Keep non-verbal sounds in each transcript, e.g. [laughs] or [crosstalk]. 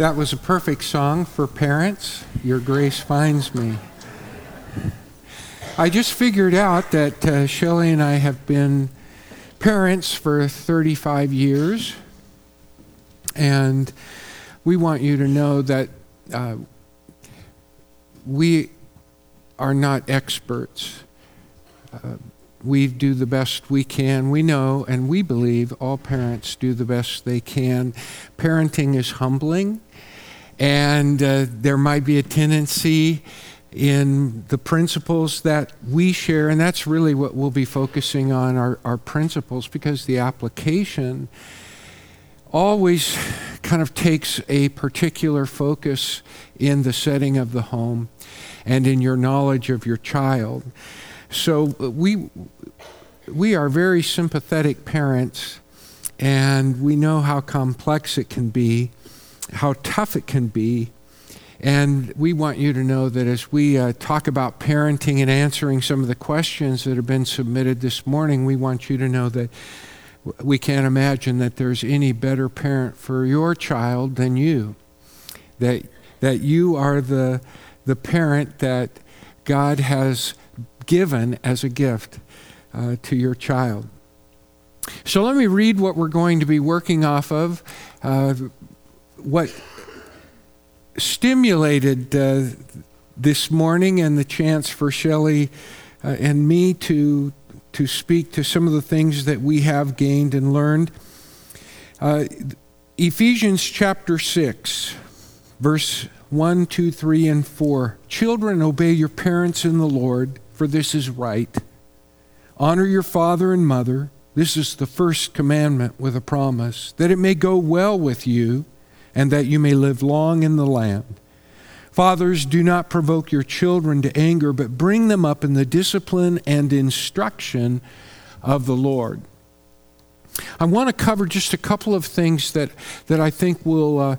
That was a perfect song for parents. Your grace finds me. I just figured out that uh, Shelley and I have been parents for 35 years, and we want you to know that uh, we are not experts. Uh, we do the best we can. We know and we believe all parents do the best they can. Parenting is humbling, and uh, there might be a tendency in the principles that we share, and that's really what we'll be focusing on our, our principles because the application always kind of takes a particular focus in the setting of the home and in your knowledge of your child. So we, we are very sympathetic parents, and we know how complex it can be, how tough it can be. And we want you to know that as we uh, talk about parenting and answering some of the questions that have been submitted this morning, we want you to know that we can't imagine that there's any better parent for your child than you. That, that you are the, the parent that God has given as a gift uh, to your child. So let me read what we're going to be working off of. Uh, what stimulated uh, this morning and the chance for Shelley uh, and me to, to speak to some of the things that we have gained and learned. Uh, Ephesians chapter 6, verse 1, 2, 3, and 4. Children, obey your parents in the Lord for this is right. Honor your father and mother. This is the first commandment with a promise, that it may go well with you and that you may live long in the land. Fathers, do not provoke your children to anger, but bring them up in the discipline and instruction of the Lord. I want to cover just a couple of things that, that I think will uh,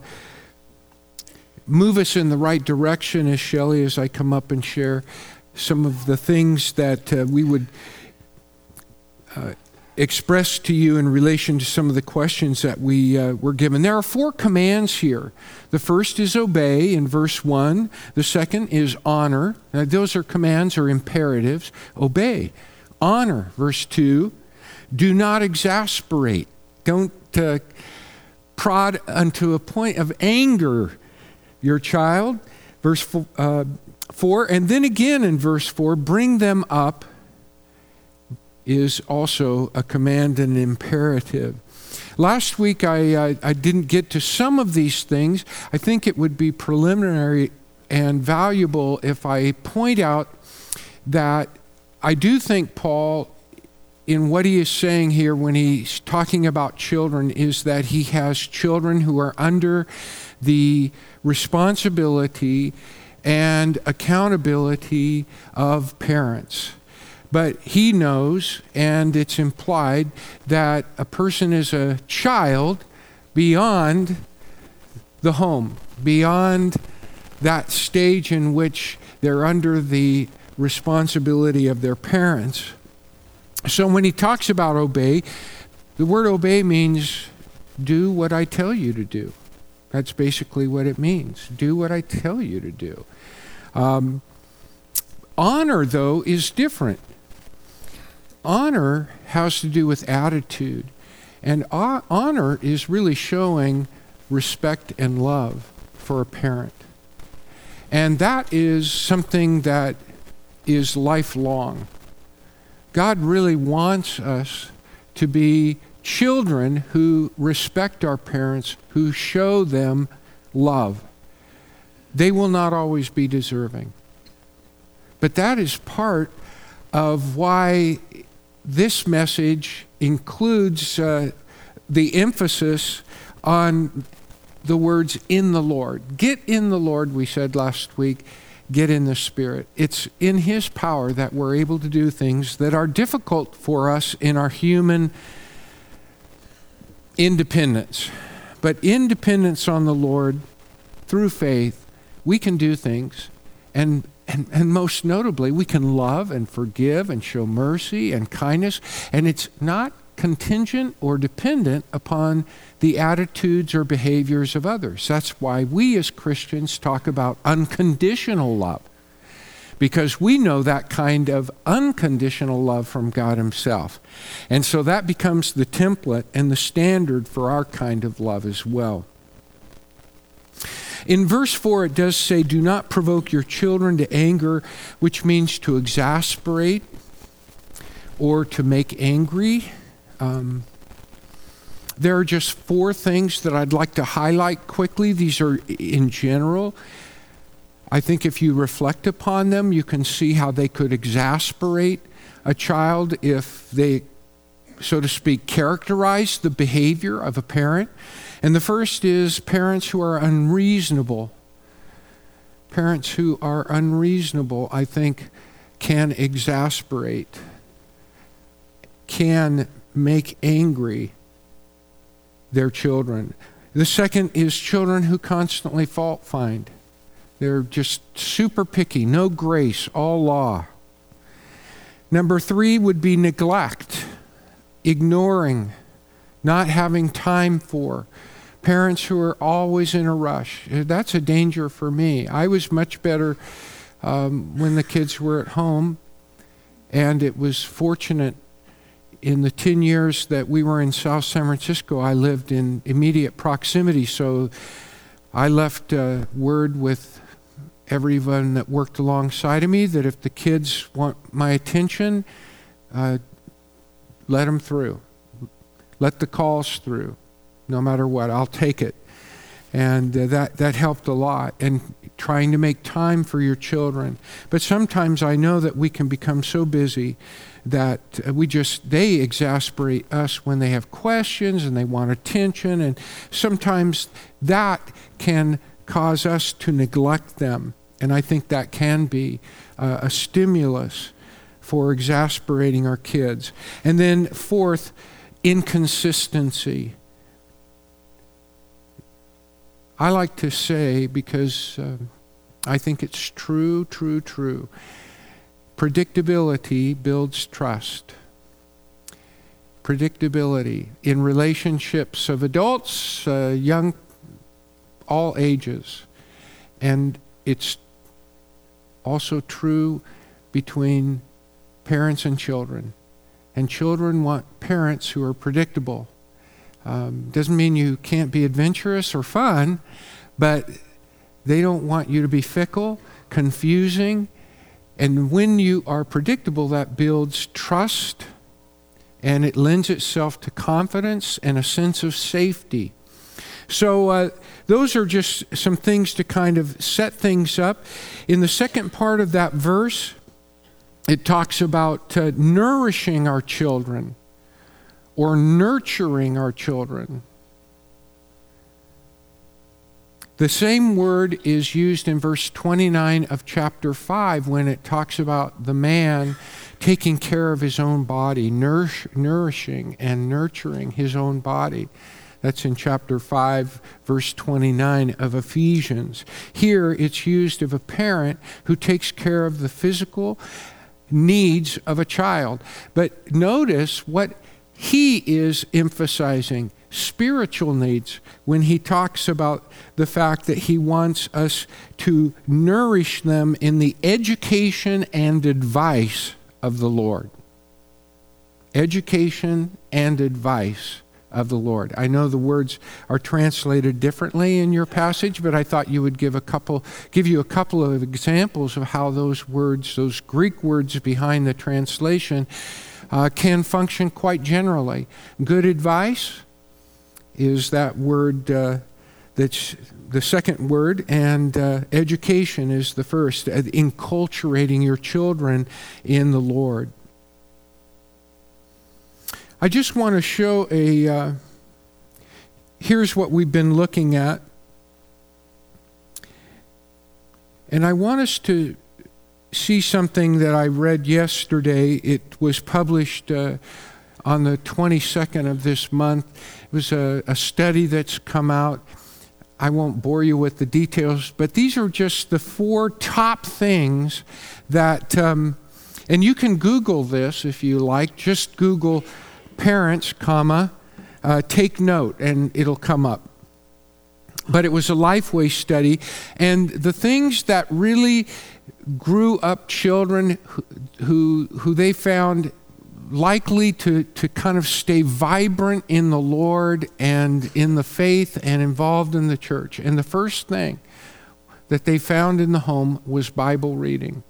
move us in the right direction as Shelley, as I come up and share some of the things that uh, we would uh, express to you in relation to some of the questions that we uh, were given. There are four commands here. The first is obey in verse 1, the second is honor. Now, those are commands or imperatives. Obey. Honor, verse 2. Do not exasperate. Don't uh, prod unto a point of anger your child. Verse uh, 4, and then again in verse 4, bring them up is also a command and imperative. Last week I, I, I, didn't get to some of these things. I think it would be preliminary and valuable if I point out that I do think Paul, in what he is saying here when he's talking about children, is that he has children who are under the responsibility and accountability of parents. But he knows, and it's implied, that a person is a child beyond the home, beyond that stage in which they're under the responsibility of their parents. So when he talks about obey, the word obey means do what I tell you to do. That's basically what it means. Do what I tell you to do. Um, honor, though, is different. Honor has to do with attitude. And honor is really showing respect and love for a parent. And that is something that is lifelong. God really wants us to be children who respect our parents, who show them love. They will not always be deserving. But that is part of why this message includes uh, the emphasis on the words in the Lord. Get in the Lord, we said last week. Get in the Spirit. It's in His power that we're able to do things that are difficult for us in our human independence. But independence on the Lord through faith, we can do things. And, and, and most notably, we can love and forgive and show mercy and kindness. And it's not contingent or dependent upon the attitudes or behaviors of others. That's why we as Christians talk about unconditional love, because we know that kind of unconditional love from God Himself. And so that becomes the template and the standard for our kind of love as well. In verse 4, it does say, Do not provoke your children to anger, which means to exasperate or to make angry. Um, there are just four things that I'd like to highlight quickly. These are in general. I think if you reflect upon them, you can see how they could exasperate a child if they, so to speak, characterize the behavior of a parent. And the first is parents who are unreasonable. Parents who are unreasonable, I think, can exasperate, can make angry their children. The second is children who constantly fault find. They're just super picky, no grace, all law. Number three would be neglect, ignoring, not having time for. Parents who are always in a rush. That's a danger for me. I was much better um, when the kids were at home, and it was fortunate in the 10 years that we were in South San Francisco, I lived in immediate proximity. So I left a word with everyone that worked alongside of me that if the kids want my attention, uh, let them through. Let the calls through, no matter what. I'll take it. And uh, that, that helped a lot. And trying to make time for your children. But sometimes I know that we can become so busy that uh, we just they exasperate us when they have questions and they want attention and sometimes that can cause us to neglect them and i think that can be uh, a stimulus for exasperating our kids and then fourth inconsistency i like to say because uh, i think it's true true true Predictability builds trust. Predictability in relationships of adults, uh, young, all ages. And it's also true between parents and children. And children want parents who are predictable. Um, doesn't mean you can't be adventurous or fun, but they don't want you to be fickle, confusing, and when you are predictable, that builds trust and it lends itself to confidence and a sense of safety. So, uh, those are just some things to kind of set things up. In the second part of that verse, it talks about uh, nourishing our children or nurturing our children. The same word is used in verse 29 of chapter 5 when it talks about the man taking care of his own body, nourish, nourishing and nurturing his own body. That's in chapter 5, verse 29 of Ephesians. Here it's used of a parent who takes care of the physical needs of a child. But notice what he is emphasizing spiritual needs when he talks about the fact that he wants us to nourish them in the education and advice of the Lord. Education and advice of the Lord. I know the words are translated differently in your passage, but I thought you would give a couple give you a couple of examples of how those words, those Greek words behind the translation uh, can function quite generally. Good advice is that word uh, that's the second word, and uh, education is the first, uh, enculturating your children in the Lord. I just want to show a. Uh, here's what we've been looking at. And I want us to see something that I read yesterday. It was published uh, on the 22nd of this month. It was a, a study that's come out. I won't bore you with the details, but these are just the four top things that, um, and you can Google this if you like. Just Google parents, comma, uh, take note, and it'll come up. But it was a Lifeway study, and the things that really grew up children who, who, who they found likely to, to kind of stay vibrant in the Lord and in the faith and involved in the church. And the first thing that they found in the home was Bible reading.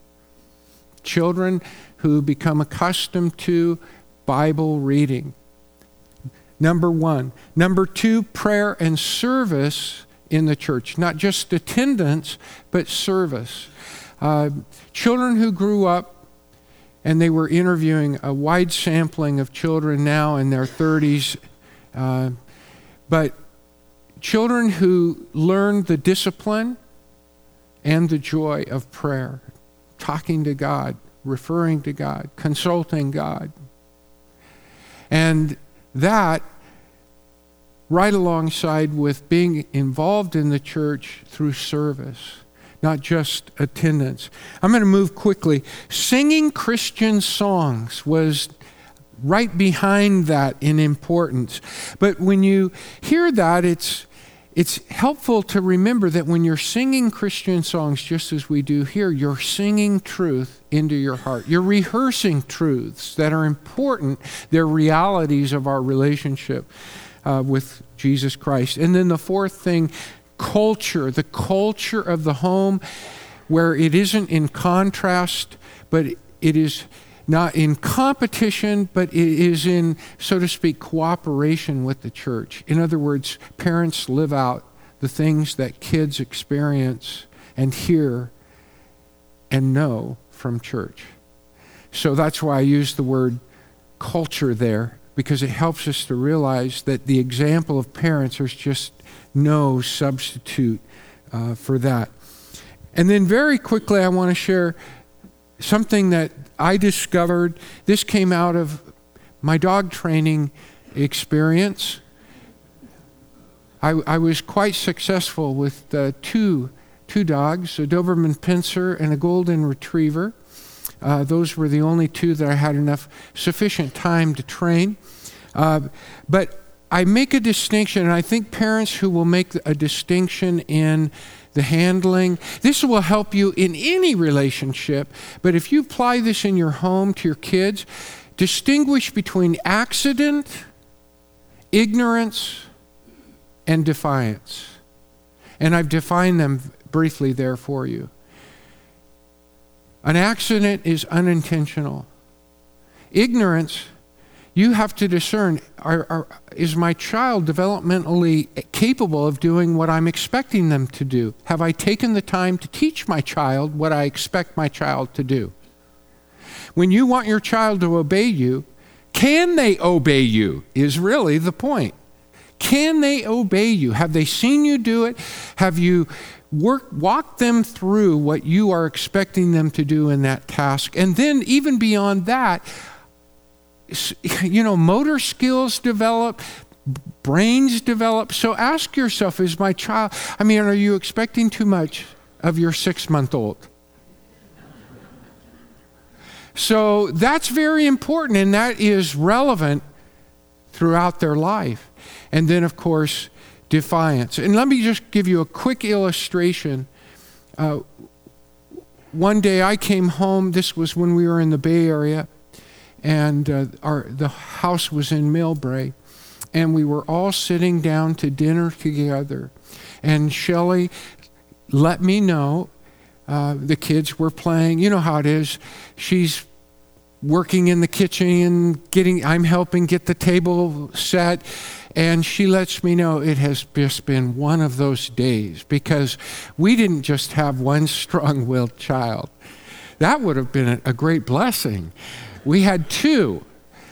Children who become accustomed to Bible reading. Number one. Number two, prayer and service in the church. Not just attendance, but service. Uh, children who grew up, and they were interviewing a wide sampling of children now in their 30s, uh, but children who learned the discipline and the joy of prayer, talking to God, referring to God, consulting God. And that right alongside with being involved in the church through service, not just attendance. I'm going to move quickly. Singing Christian songs was right behind that in importance. But when you hear that, it's it's helpful to remember that when you're singing Christian songs, just as we do here, you're singing truth into your heart. You're rehearsing truths that are important. They're realities of our relationship uh, with Jesus Christ. And then the fourth thing, culture, the culture of the home, where it isn't in contrast, but it is not in competition, but it is in, so to speak, cooperation with the church. In other words, parents live out the things that kids experience and hear and know from church. So that's why I use the word culture there, because it helps us to realize that the example of parents, there's just no substitute uh, for that. And then, very quickly, I want to share something that I discovered. This came out of my dog training experience. I, I was quite successful with uh, two, two dogs, a Doberman Pinscher and a Golden Retriever. Uh, those were the only two that I had enough sufficient time to train. Uh, but I make a distinction, and I think parents who will make a distinction in the handling. This will help you in any relationship, but if you apply this in your home to your kids, distinguish between accident, ignorance, and defiance. And I've defined them briefly there for you. An accident is unintentional. Ignorance you have to discern are, are, is my child developmentally capable of doing what I'm expecting them to do? Have I taken the time to teach my child what I expect my child to do? When you want your child to obey you, can they obey you? Is really the point. Can they obey you? Have they seen you do it? Have you work, walked them through what you are expecting them to do in that task? And then, even beyond that, [laughs] you know, motor skills develop, brains develop. So ask yourself is my child, I mean, are you expecting too much of your six month old? So that's very important, and that is relevant throughout their life. And then, of course, defiance. And let me just give you a quick illustration. Uh, one day I came home, this was when we were in the Bay Area and uh, our, the house was in Millbrae, and we were all sitting down to dinner together. And Shelley let me know uh, the kids were playing. You know how it is. She's working in the kitchen and getting. I'm helping get the table set. And she lets me know it has just been one of those days because we didn't just have one strong willed child. That would have been a, a great blessing. We had two,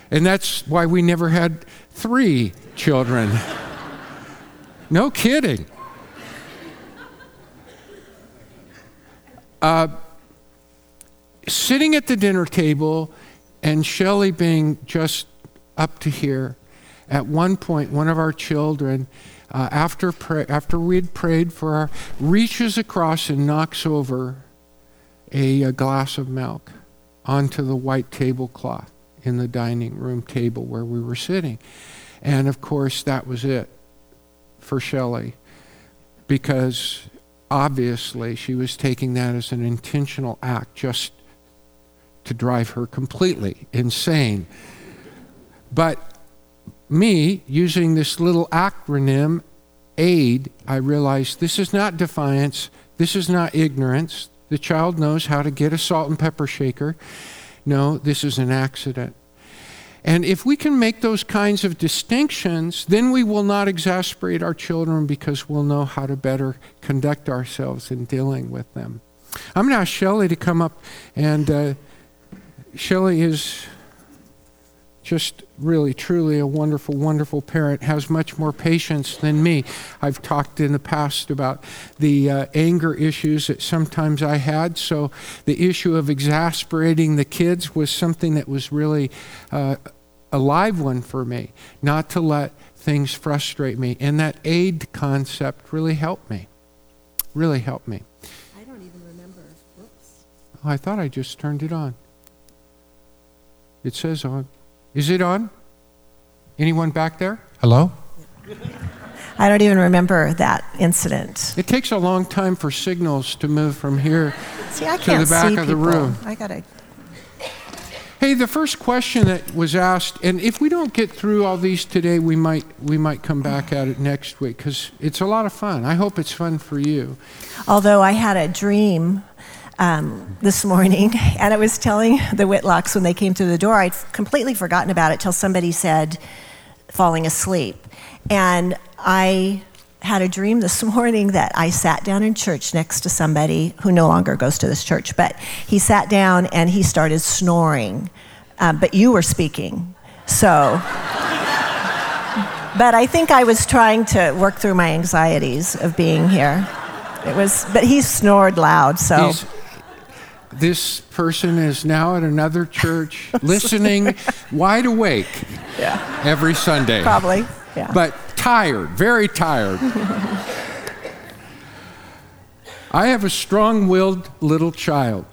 and that's why we never had three children. [laughs] no kidding. Uh, sitting at the dinner table and Shelley being just up to here, at one point, one of our children, uh, after, pray, after we had prayed for our, reaches across and knocks over a, a glass of milk onto the white tablecloth in the dining room table where we were sitting. And of course, that was it for Shelley because obviously she was taking that as an intentional act just to drive her completely insane. But me, using this little acronym, AID, I realized this is not defiance, this is not ignorance. The child knows how to get a salt and pepper shaker. No, this is an accident. And if we can make those kinds of distinctions, then we will not exasperate our children because we'll know how to better conduct ourselves in dealing with them. I'm going to ask Shelley to come up, and uh, Shelley is just really, truly a wonderful, wonderful parent, has much more patience than me. I've talked in the past about the uh, anger issues that sometimes I had, so the issue of exasperating the kids was something that was really uh, a live one for me, not to let things frustrate me. And that aid concept really helped me. Really helped me. I don't even remember. Whoops. Oh, I thought I just turned it on. It says on. Is it on? Anyone back there? Hello? I don't even remember that incident. It takes a long time for signals to move from here See, I to can't the back see of the people. room. I gotta. Hey, the first question that was asked, and if we don't get through all these today, we might we might come back at it next week because it's a lot of fun. I hope it's fun for you. Although I had a dream um, this morning, [laughs] and I was telling the Whitlocks when they came through the door, I'd completely forgotten about it till somebody said, falling asleep. And I had a dream this [laughs] morning that I sat down in church next to somebody who no longer goes to this church, but he sat down and he started snoring. Um, but you were speaking. So. [laughs] but I think I was trying to work through my anxieties of being here. It was, but he snored loud, so. He's- this person is now at another church, [laughs] listening, wide awake [laughs] yeah, every Sunday. probably. Yeah. but tired, very tired. I have a strong willed little child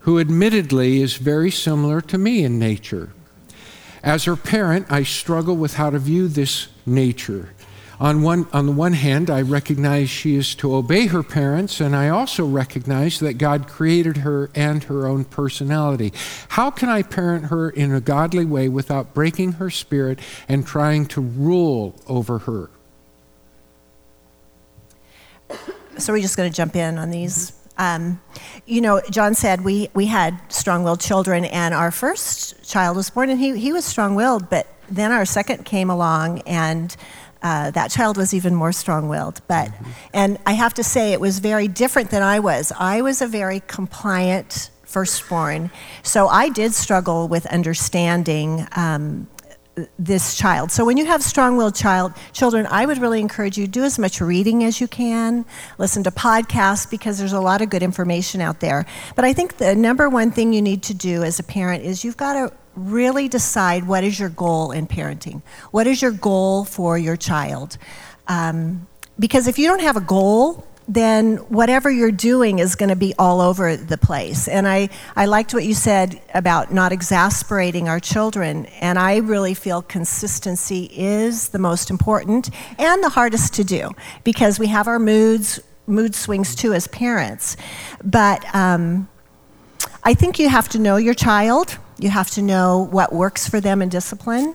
who admittedly is very similar to me in nature. As her parent, I struggle with how to view this nature. On, one, on the one hand, I recognize she is to obey her parents, and I also recognize that God created her and her own personality. How can I parent her in a godly way without breaking her spirit and trying to rule over her? so we're just going to jump in on these. Um, you know, Jon said we, we had strong willed children, and our first child was born, and he, he was strong willed, but then our second came along, and uh, that child was even more strong willed. But, and I have to say, it was very different than I was. I was a very compliant firstborn, so I did struggle with understanding. Um, this child. So when you have strong-willed child children, I would really encourage you do as much reading as you can, listen to podcasts because there's a lot of good information out there. But I think the number one thing you need to do as a parent is you've got to really decide what is your goal in parenting. What is your goal for your child? Um, because if you don't have a goal, then whatever you're doing is going to be all over the place. And I, I liked what you said about not exasperating our children. And I really feel consistency is the most important and the hardest to do because we have our moods, mood swings too as parents. But um, I think you have to know your child, you have to know what works for them in discipline.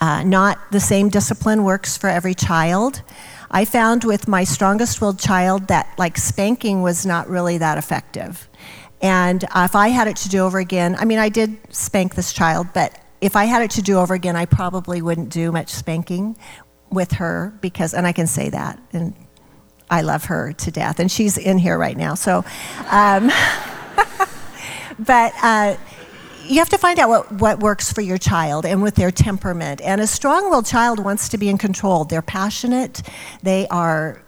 Uh, not the same discipline works for every child. I found with my strongest willed child that like spanking was not really that effective. And uh, if I had it to do over again, I mean, I did spank this child, but if I had it to do over again, I probably wouldn't do much spanking with her because, and I can say that, and I love her to death, and she's in here right now. So, um, [laughs] but uh, you have to find out what, what works for your child and with their temperament. And a strong willed child wants to be in control. They're passionate, they are,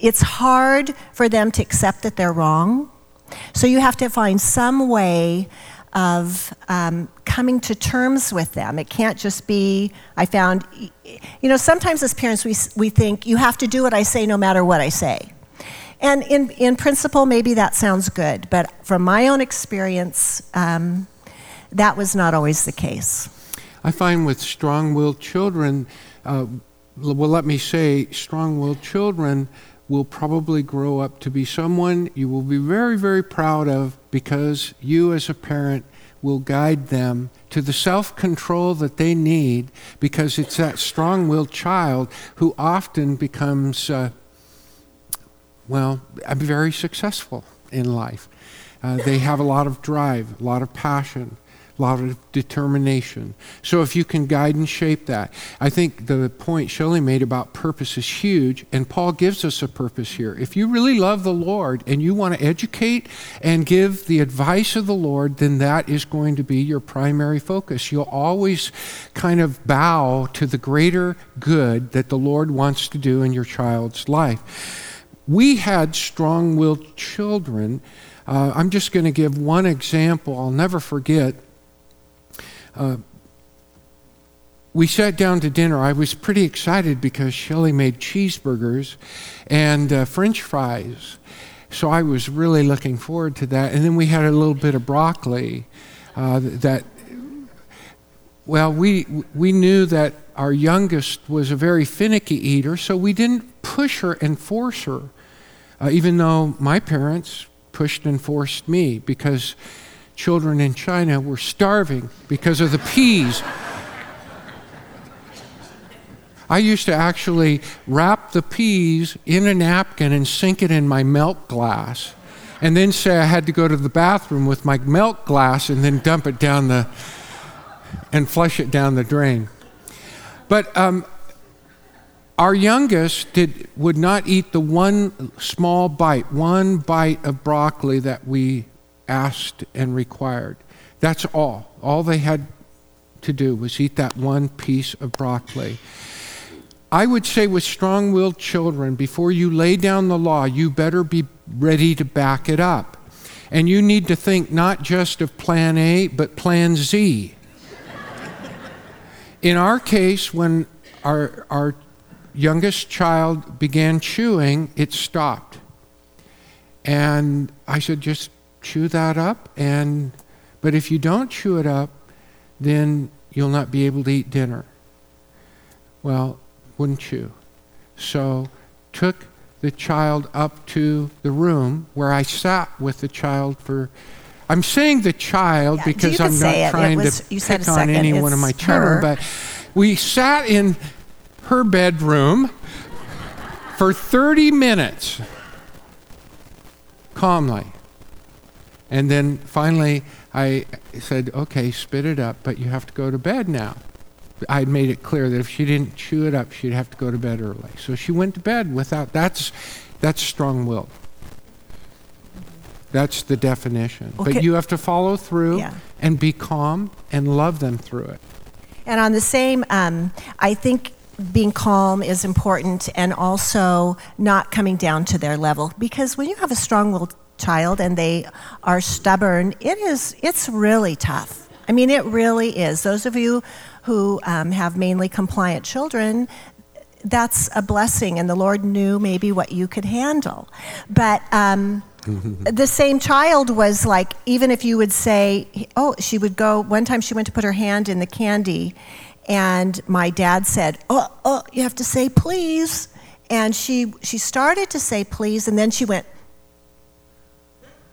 it's hard for them to accept that they're wrong. So you have to find some way of um, coming to terms with them. It can't just be, I found, you know, sometimes as parents we, we think you have to do what I say no matter what I say. And in, in principle, maybe that sounds good, but from my own experience, um, that was not always the case. I find with strong willed children, uh, well, let me say, strong willed children will probably grow up to be someone you will be very, very proud of because you, as a parent, will guide them to the self control that they need because it's that strong willed child who often becomes, uh, well, I'm very successful in life. Uh, they have a lot of drive, a lot of passion a lot of determination. So if you can guide and shape that, I think the point Shelley made about purpose is huge, and Paul gives us a purpose here. If you really love the Lord and you want to educate and give the advice of the Lord, then that is going to be your primary focus. You'll always kind of bow to the greater good that the Lord wants to do in your child's life. We had strong willed children. Uh, I'm just going to give one example I'll never forget. Uh, we sat down to dinner. I was pretty excited because Shelley made cheeseburgers and uh, French fries. So I was really looking forward to that. And then we had a little bit of broccoli uh, that, well, we, we knew that our youngest was a very finicky eater, so we didn't push her and force her, uh, even though my parents pushed and forced me because children in China were starving because of the peas. I used to actually wrap the peas in a napkin and sink it in my milk glass, and then say I had to go to the bathroom with my milk glass and then dump it down the and flush it down the drain. But um, our youngest did, would not eat the one small bite, one bite of broccoli that we asked and required. That's all. All they had to do was eat that one piece of broccoli. I would say with strong willed children, before you lay down the law, you better be ready to back it up. And you need to think not just of plan A, but plan Z. In our case, when our, our youngest child began chewing, it stopped. And I said, just chew that up and but if you don't chew it up then you'll not be able to eat dinner well wouldn't you so took the child up to the room where i sat with the child for i'm saying the child Yeah, because i'm not say it. It trying was- to pick on any one of my children her. but we sat in her bedroom for 30 minutes calmly and then finally, I said, okay, spit it up, but you have to go to bed now. I made it clear that if she didn't chew it up, she'd have to go to bed early. So she went to bed without, that's, that's strong willed. That's the definition. Okay. But you have to follow through Yeah. and be calm and love them through it. And on the same, um, I think being calm is important and also not coming down to their level because when you have a strong-willed child and they are stubborn, it is it's really tough. I mean, it really is. Those of you who um, have mainly compliant children, that's a blessing, and the Lord knew maybe what you could handle. But um, [laughs] the same child was like, even if you would say, oh, she would go, one time she went to put her hand in the candy, and my dad said, oh, oh, you have to say please. And she, she started to say please, and then she went,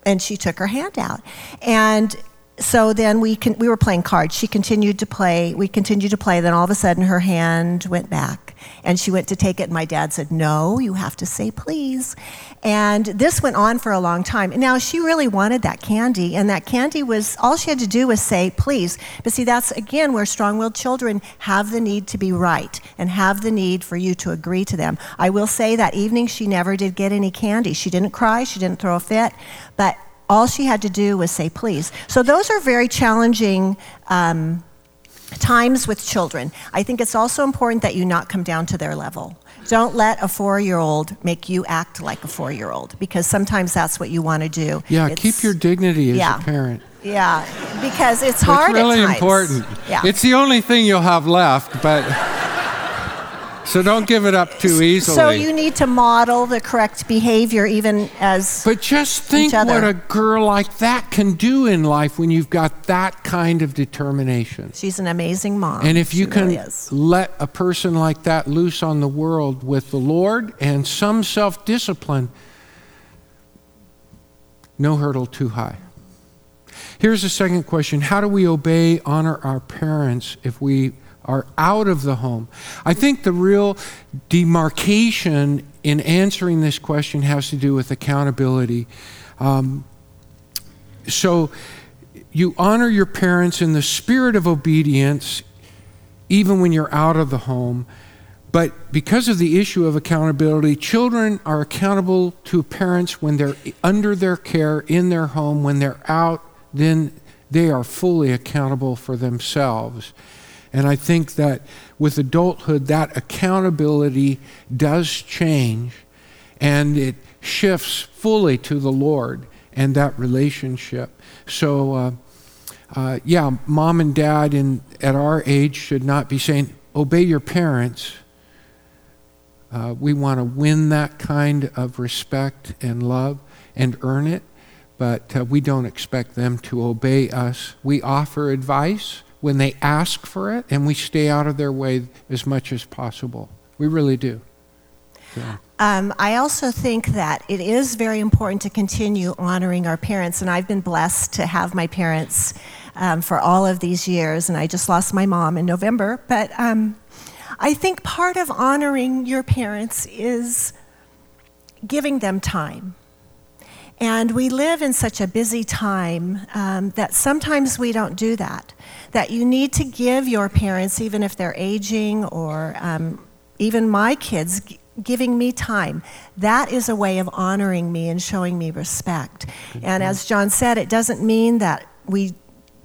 and she took her hand out. And so then we can, we were playing cards. She continued to play. We continued to play. Then all of a sudden, her hand went back, and she went to take it. And my dad said, "No, you have to say please." And this went on for a long time. Now she really wanted that candy, and that candy was all she had to do was say please. But see, that's again where strong-willed children have the need to be right and have the need for you to agree to them. I will say that evening she never did get any candy. She didn't cry. She didn't throw a fit, but all she had to do was say please. So those are very challenging um, times with children. I think it's also important that you not come down to their level. Don't let a four year old make you act like a four year old because sometimes that's what you want to do. Yeah, It's- keep your dignity as yeah. a parent. Yeah, because it's hard It's really important. Yeah. It's the only thing you'll have left, but So don't give it up too easily. So you need to model the correct behavior even as. But just think what a girl like that can do in life when you've got that kind of determination. She's an amazing mom. And if you she can really let a person like that loose on the world with the Lord and some self discipline, no hurdle too high. Here's the second question How do we obey, honor our parents if we are out of the home? I think the real demarcation in answering this question has to do with accountability. Um, so you honor your parents in the spirit of obedience, even when you're out of the home. But because of the issue of accountability, children are accountable to parents when they're under their care in their home. When they're out, then they are fully accountable for themselves. And I think that with adulthood, that accountability does change and it shifts fully to the Lord and that relationship. So, uh, uh, yeah, mom and dad in, at our age should not be saying, obey your parents. Uh, we want to win that kind of respect and love and earn it, but uh, we don't expect them to obey us. We offer advice when they ask for it, and we stay out of their way as much as possible. We really do. Yeah. Um, I also think that it is very important to continue honoring our parents, and I've been blessed to have my parents um, for all of these years, and I just lost my mom in November. But um, I think part of honoring your parents is giving them time. And we live in such a busy time um, that sometimes we don't do that. That you need to give your parents, even if they're aging or um, even my kids, giving me time. That is a way of honoring me and showing me respect. And as Jon said, it doesn't mean that we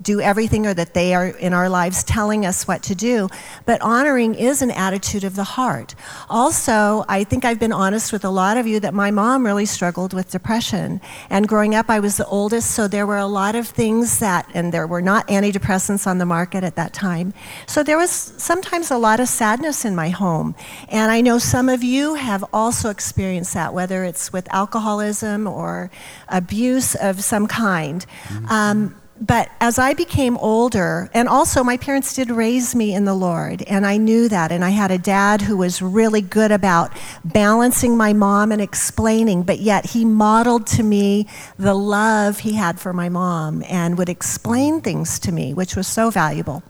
do everything or that they are in our lives telling us what to do. But honoring is an attitude of the heart. Also, I think I've been honest with a lot of you that my mom really struggled with depression. And growing up, I was the oldest, so there were a lot of things that, and there were not antidepressants on the market at that time. So there was sometimes a lot of sadness in my home. And I know some of you have also experienced that, whether it's with alcoholism or abuse of some kind. Mm-hmm. Um, but as I became older, and also my parents did raise me in the Lord, and I knew that. And I had a dad who was really good about balancing my mom and explaining, but yet he modeled to me the love he had for my mom and would explain things to me, which was so valuable.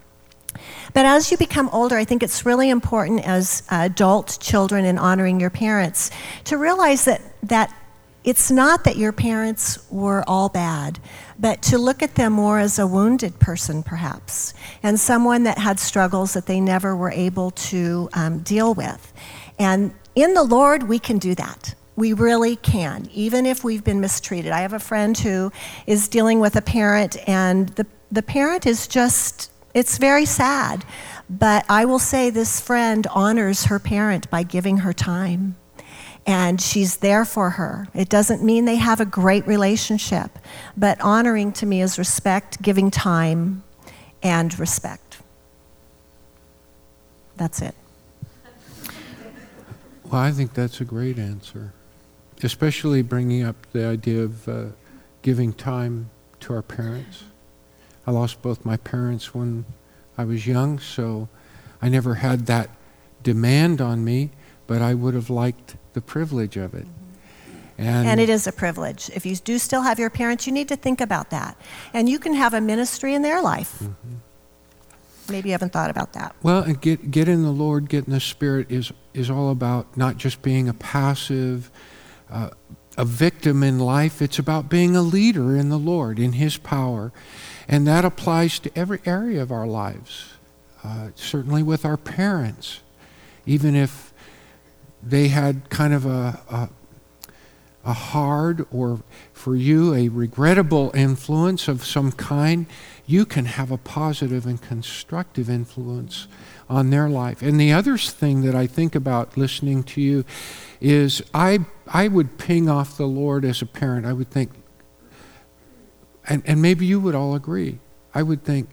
But as you become older, I think it's really important as adult children in honoring your parents to realize that, that it's not that your parents were all bad, but to look at them more as a wounded person, perhaps, and someone that had struggles that they never were able to um, deal with. And in the Lord, we can do that. We really can, even if we've been mistreated. I have a friend who is dealing with a parent, and the, the parent is just, it's very sad. But I will say this friend honors her parent by giving her time and she's there for her. It doesn't mean they have a great relationship, but honoring to me is respect, giving time, and respect. That's it. Well, I think that's a great answer, especially bringing up the idea of uh, giving time to our parents. I lost both my parents when I was young, so I never had that demand on me, but I would have liked the privilege of it. And, and, it is a privilege. If you do still have your parents, you need to think about that. And you can have a ministry in their life. Mm-hmm. Maybe you haven't thought about that. Well, and get, get in the Lord, get in the Spirit is, is all about not just being a passive, uh, a victim in life. It's about being a leader in the Lord, in His power. And that applies to every area of our lives, uh, certainly with our parents. Even if they had kind of a, a, a hard or for you a regrettable influence of some kind, you can have a positive and constructive influence on their life. And the other thing that I think about listening to you is I, I would ping off the Lord as a parent. I would think, and, and maybe you would all agree, I would think,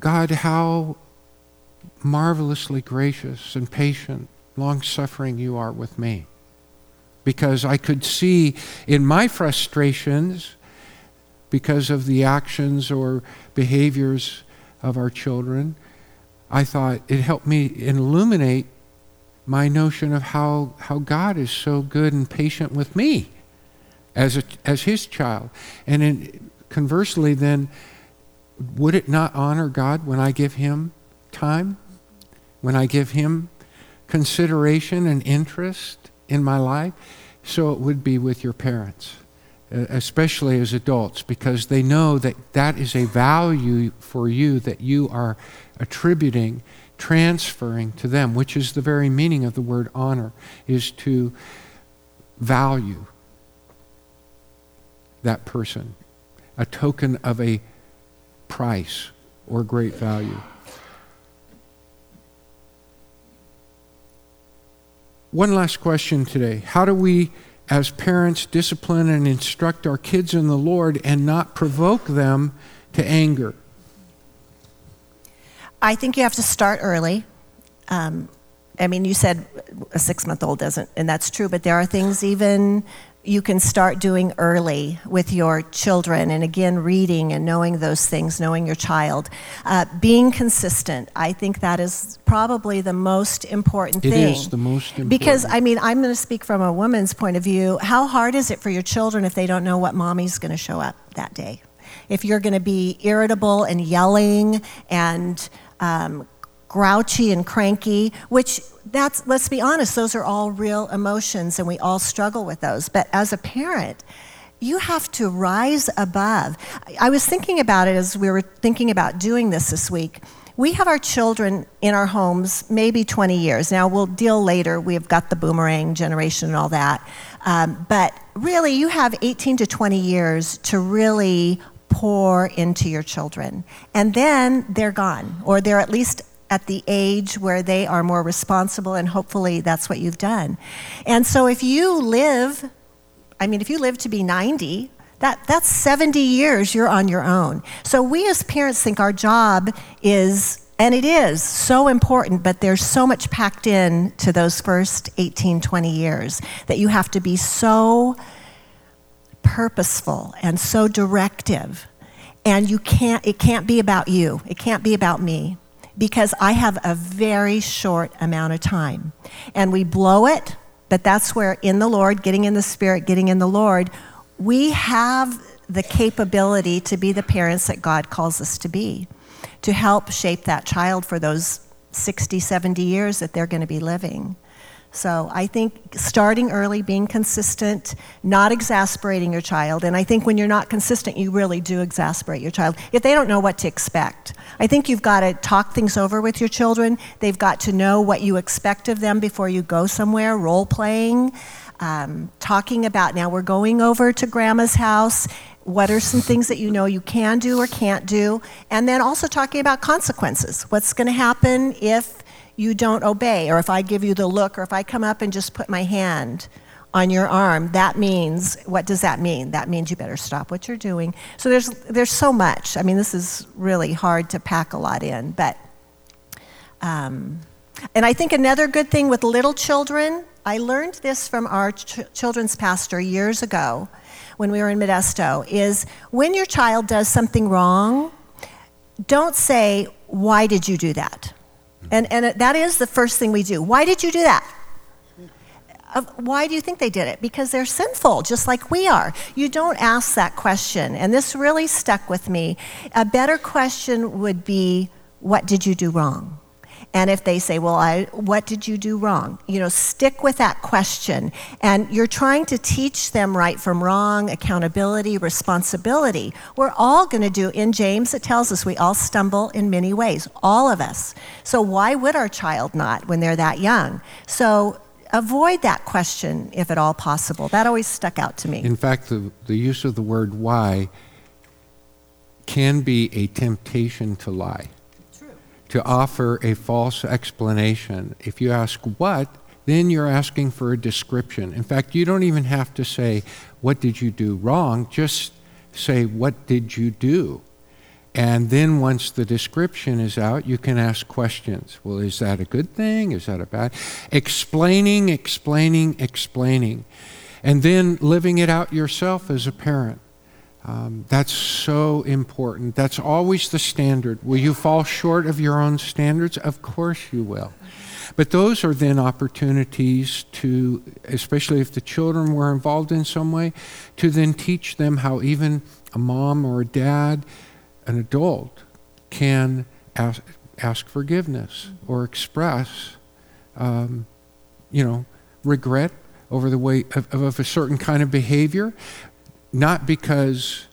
God, how marvelously gracious and patient, long suffering you are with me. Because I could see in my frustrations, because of the actions or behaviors of our children, I thought it helped me illuminate my notion of how, how God is so good and patient with me as, a, as his child. And in, conversely, then, would it not honor God when I give him time? When I give him consideration and interest in my life? So it would be with your parents, especially as adults, because they know that that is a value for you that you are attributing, transferring to them, which is the very meaning of the word honor, is to value that person, a token of a price or great value. One last question today. How do we, as parents, discipline and instruct our kids in the Lord and not provoke them to anger? I think you have to start early. Um, I mean, you said a six month old doesn't, and that's true, but there are things even you can start doing early with your children. And again, reading and knowing those things, knowing your child. Uh, being consistent, I think that is probably the most important It thing. is the most important. Because, I mean, I'm going to speak from a woman's point of view. How hard is it for your children if they don't know what mommy's going to show up that day? If you're going to be irritable and yelling and um, grouchy and cranky, which that's, let's be honest, those are all real emotions and we all struggle with those. But as a parent, you have to rise above. I was thinking about it as we were thinking about doing this this week. We have our children in our homes maybe 20 years. Now, we'll deal later. We've got the boomerang generation and all that. Um, but really, you have 18 to 20 years to really pour into your children. And then they're gone, or they're at least at the age where they are more responsible, and hopefully that's what you've done. And so if you live, I mean, if you live to be 90, that, that's 70 years you're on your own. So we as parents think our job is, and it is so important, but there's so much packed in to those first 18, 20 years that you have to be so purposeful and so directive. And you can't, it can't be about you. It can't be about me because I have a very short amount of time. And we blow it, but that's where in the Lord, getting in the Spirit, getting in the Lord, we have the capability to be the parents that God calls us to be, to help shape that child for those 60, 70 years that they're going to be living. So I think starting early, being consistent, not exasperating your child. And I think when you're not consistent, you really do exasperate your child if they don't know what to expect. I think you've got to talk things over with your children. They've got to know what you expect of them before you go somewhere, role playing, um, talking about now we're going over to grandma's house. What are some things that you know you can do or can't do? And then also talking about consequences. What's going to happen if you don't obey, or if I give you the look, or if I come up and just put my hand on your arm, that means, what does that mean? That means you better stop what you're doing. So there's, there's so much. I mean, this is really hard to pack a lot in, but, um, and I think another good thing with little children, I learned this from our ch- children's pastor years ago when we were in Modesto, is when your child does something wrong, don't say, Why did you do that? And, and that is the first thing we do. Why did you do that? Why do you think they did it? Because they're sinful, just like we are. You don't ask that question. And this really stuck with me. A better question would be, What did you do wrong? And if they say, Well, I, what did you do wrong? You know, stick with that question. And you're trying to teach them right from wrong, accountability, responsibility. We're all going to do, in James, it tells us we all stumble in many ways, all of us. So why would our child not when they're that young? So avoid that question if at all possible. That always stuck out to me. In fact, the, the use of the word why can be a temptation to lie to offer a false explanation. If you ask what, then you're asking for a description. In fact, you don't even have to say, What did you do wrong? Just say, What did you do? And then once the description is out, you can ask questions. Well, is that a good thing? Is that a bad? Explaining, explaining, explaining. And then living it out yourself as a parent. Um, that's so important. That's always the standard. Will you fall short of your own standards? Of course you will. But those are then opportunities to, especially if the children were involved in some way, to then teach them how even a mom or a dad, an adult, can ask, ask forgiveness or express, um, you know, regret over the way of, of a certain kind of behavior, not because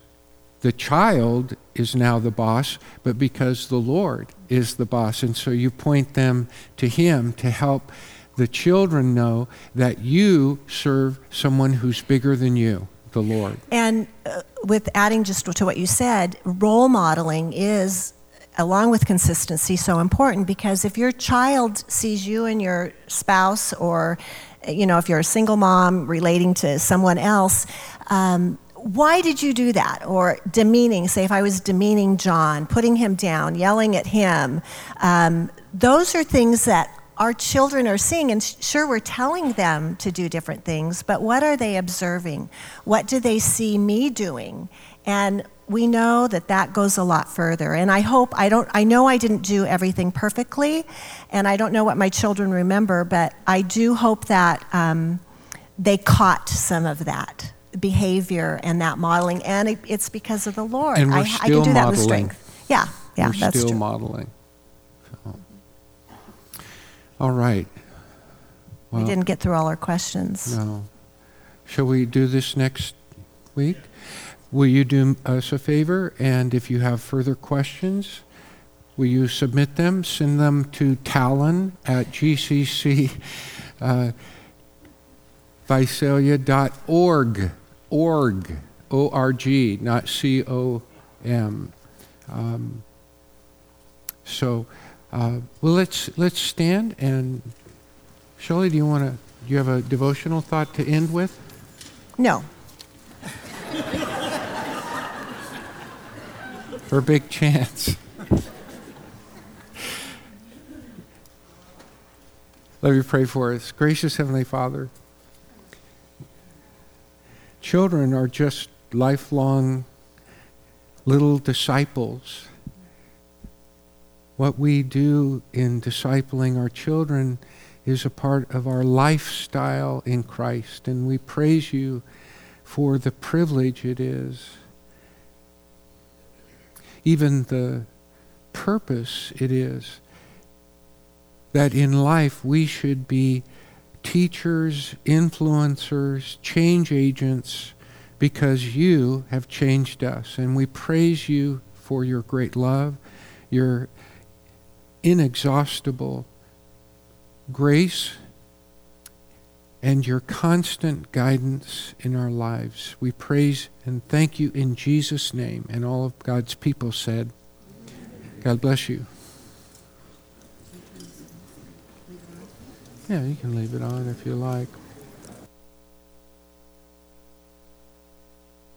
the child is now the boss, but because the Lord is the boss. And so you point them to Him to help the children know that you serve someone who's bigger than you, the Lord. And uh, with adding just to what you said, role modeling is, along with consistency, so important because if your child sees you and your spouse, or you know, if you're a single mom relating to someone else, um, why did you do that? Or demeaning, say if I was demeaning Jon, putting him down, yelling at him. Um, those are things that our children are seeing, and sure, we're telling them to do different things, but what are they observing? What do they see me doing? And we know that that goes a lot further. And I hope, I don't, I know I didn't do everything perfectly, and I don't know what my children remember, but I do hope that um, they caught some of that behavior and that modeling, and it, it's because of the Lord. And we're I, still I can do that modeling. with strength. Yeah, yeah, we're that's still true. modeling. So. All right. we didn't get through all our questions. No. Shall we do this next week? Will you do us a favor? And if you have further questions, will you submit them? Send them to Talon at GCC. Uh. Org. O R G, not C O M. Um, so, uh, well, let's let's stand and Shelley, do you want to? Do you have a devotional thought to end with? No. [laughs] For a big chance. Let me pray for us. Gracious Heavenly Father, children are just lifelong little disciples. What we do in discipling our children is a part of our lifestyle in Christ, and we praise you for the privilege it is, even the purpose it is, that in life we should be teachers, influencers, change agents, because you have changed us. And we praise you for your great love, your inexhaustible grace, and your constant guidance in our lives. We praise and thank you in Jesus' name. And all of God's people said, God bless you. Yeah, you can leave it on if you like.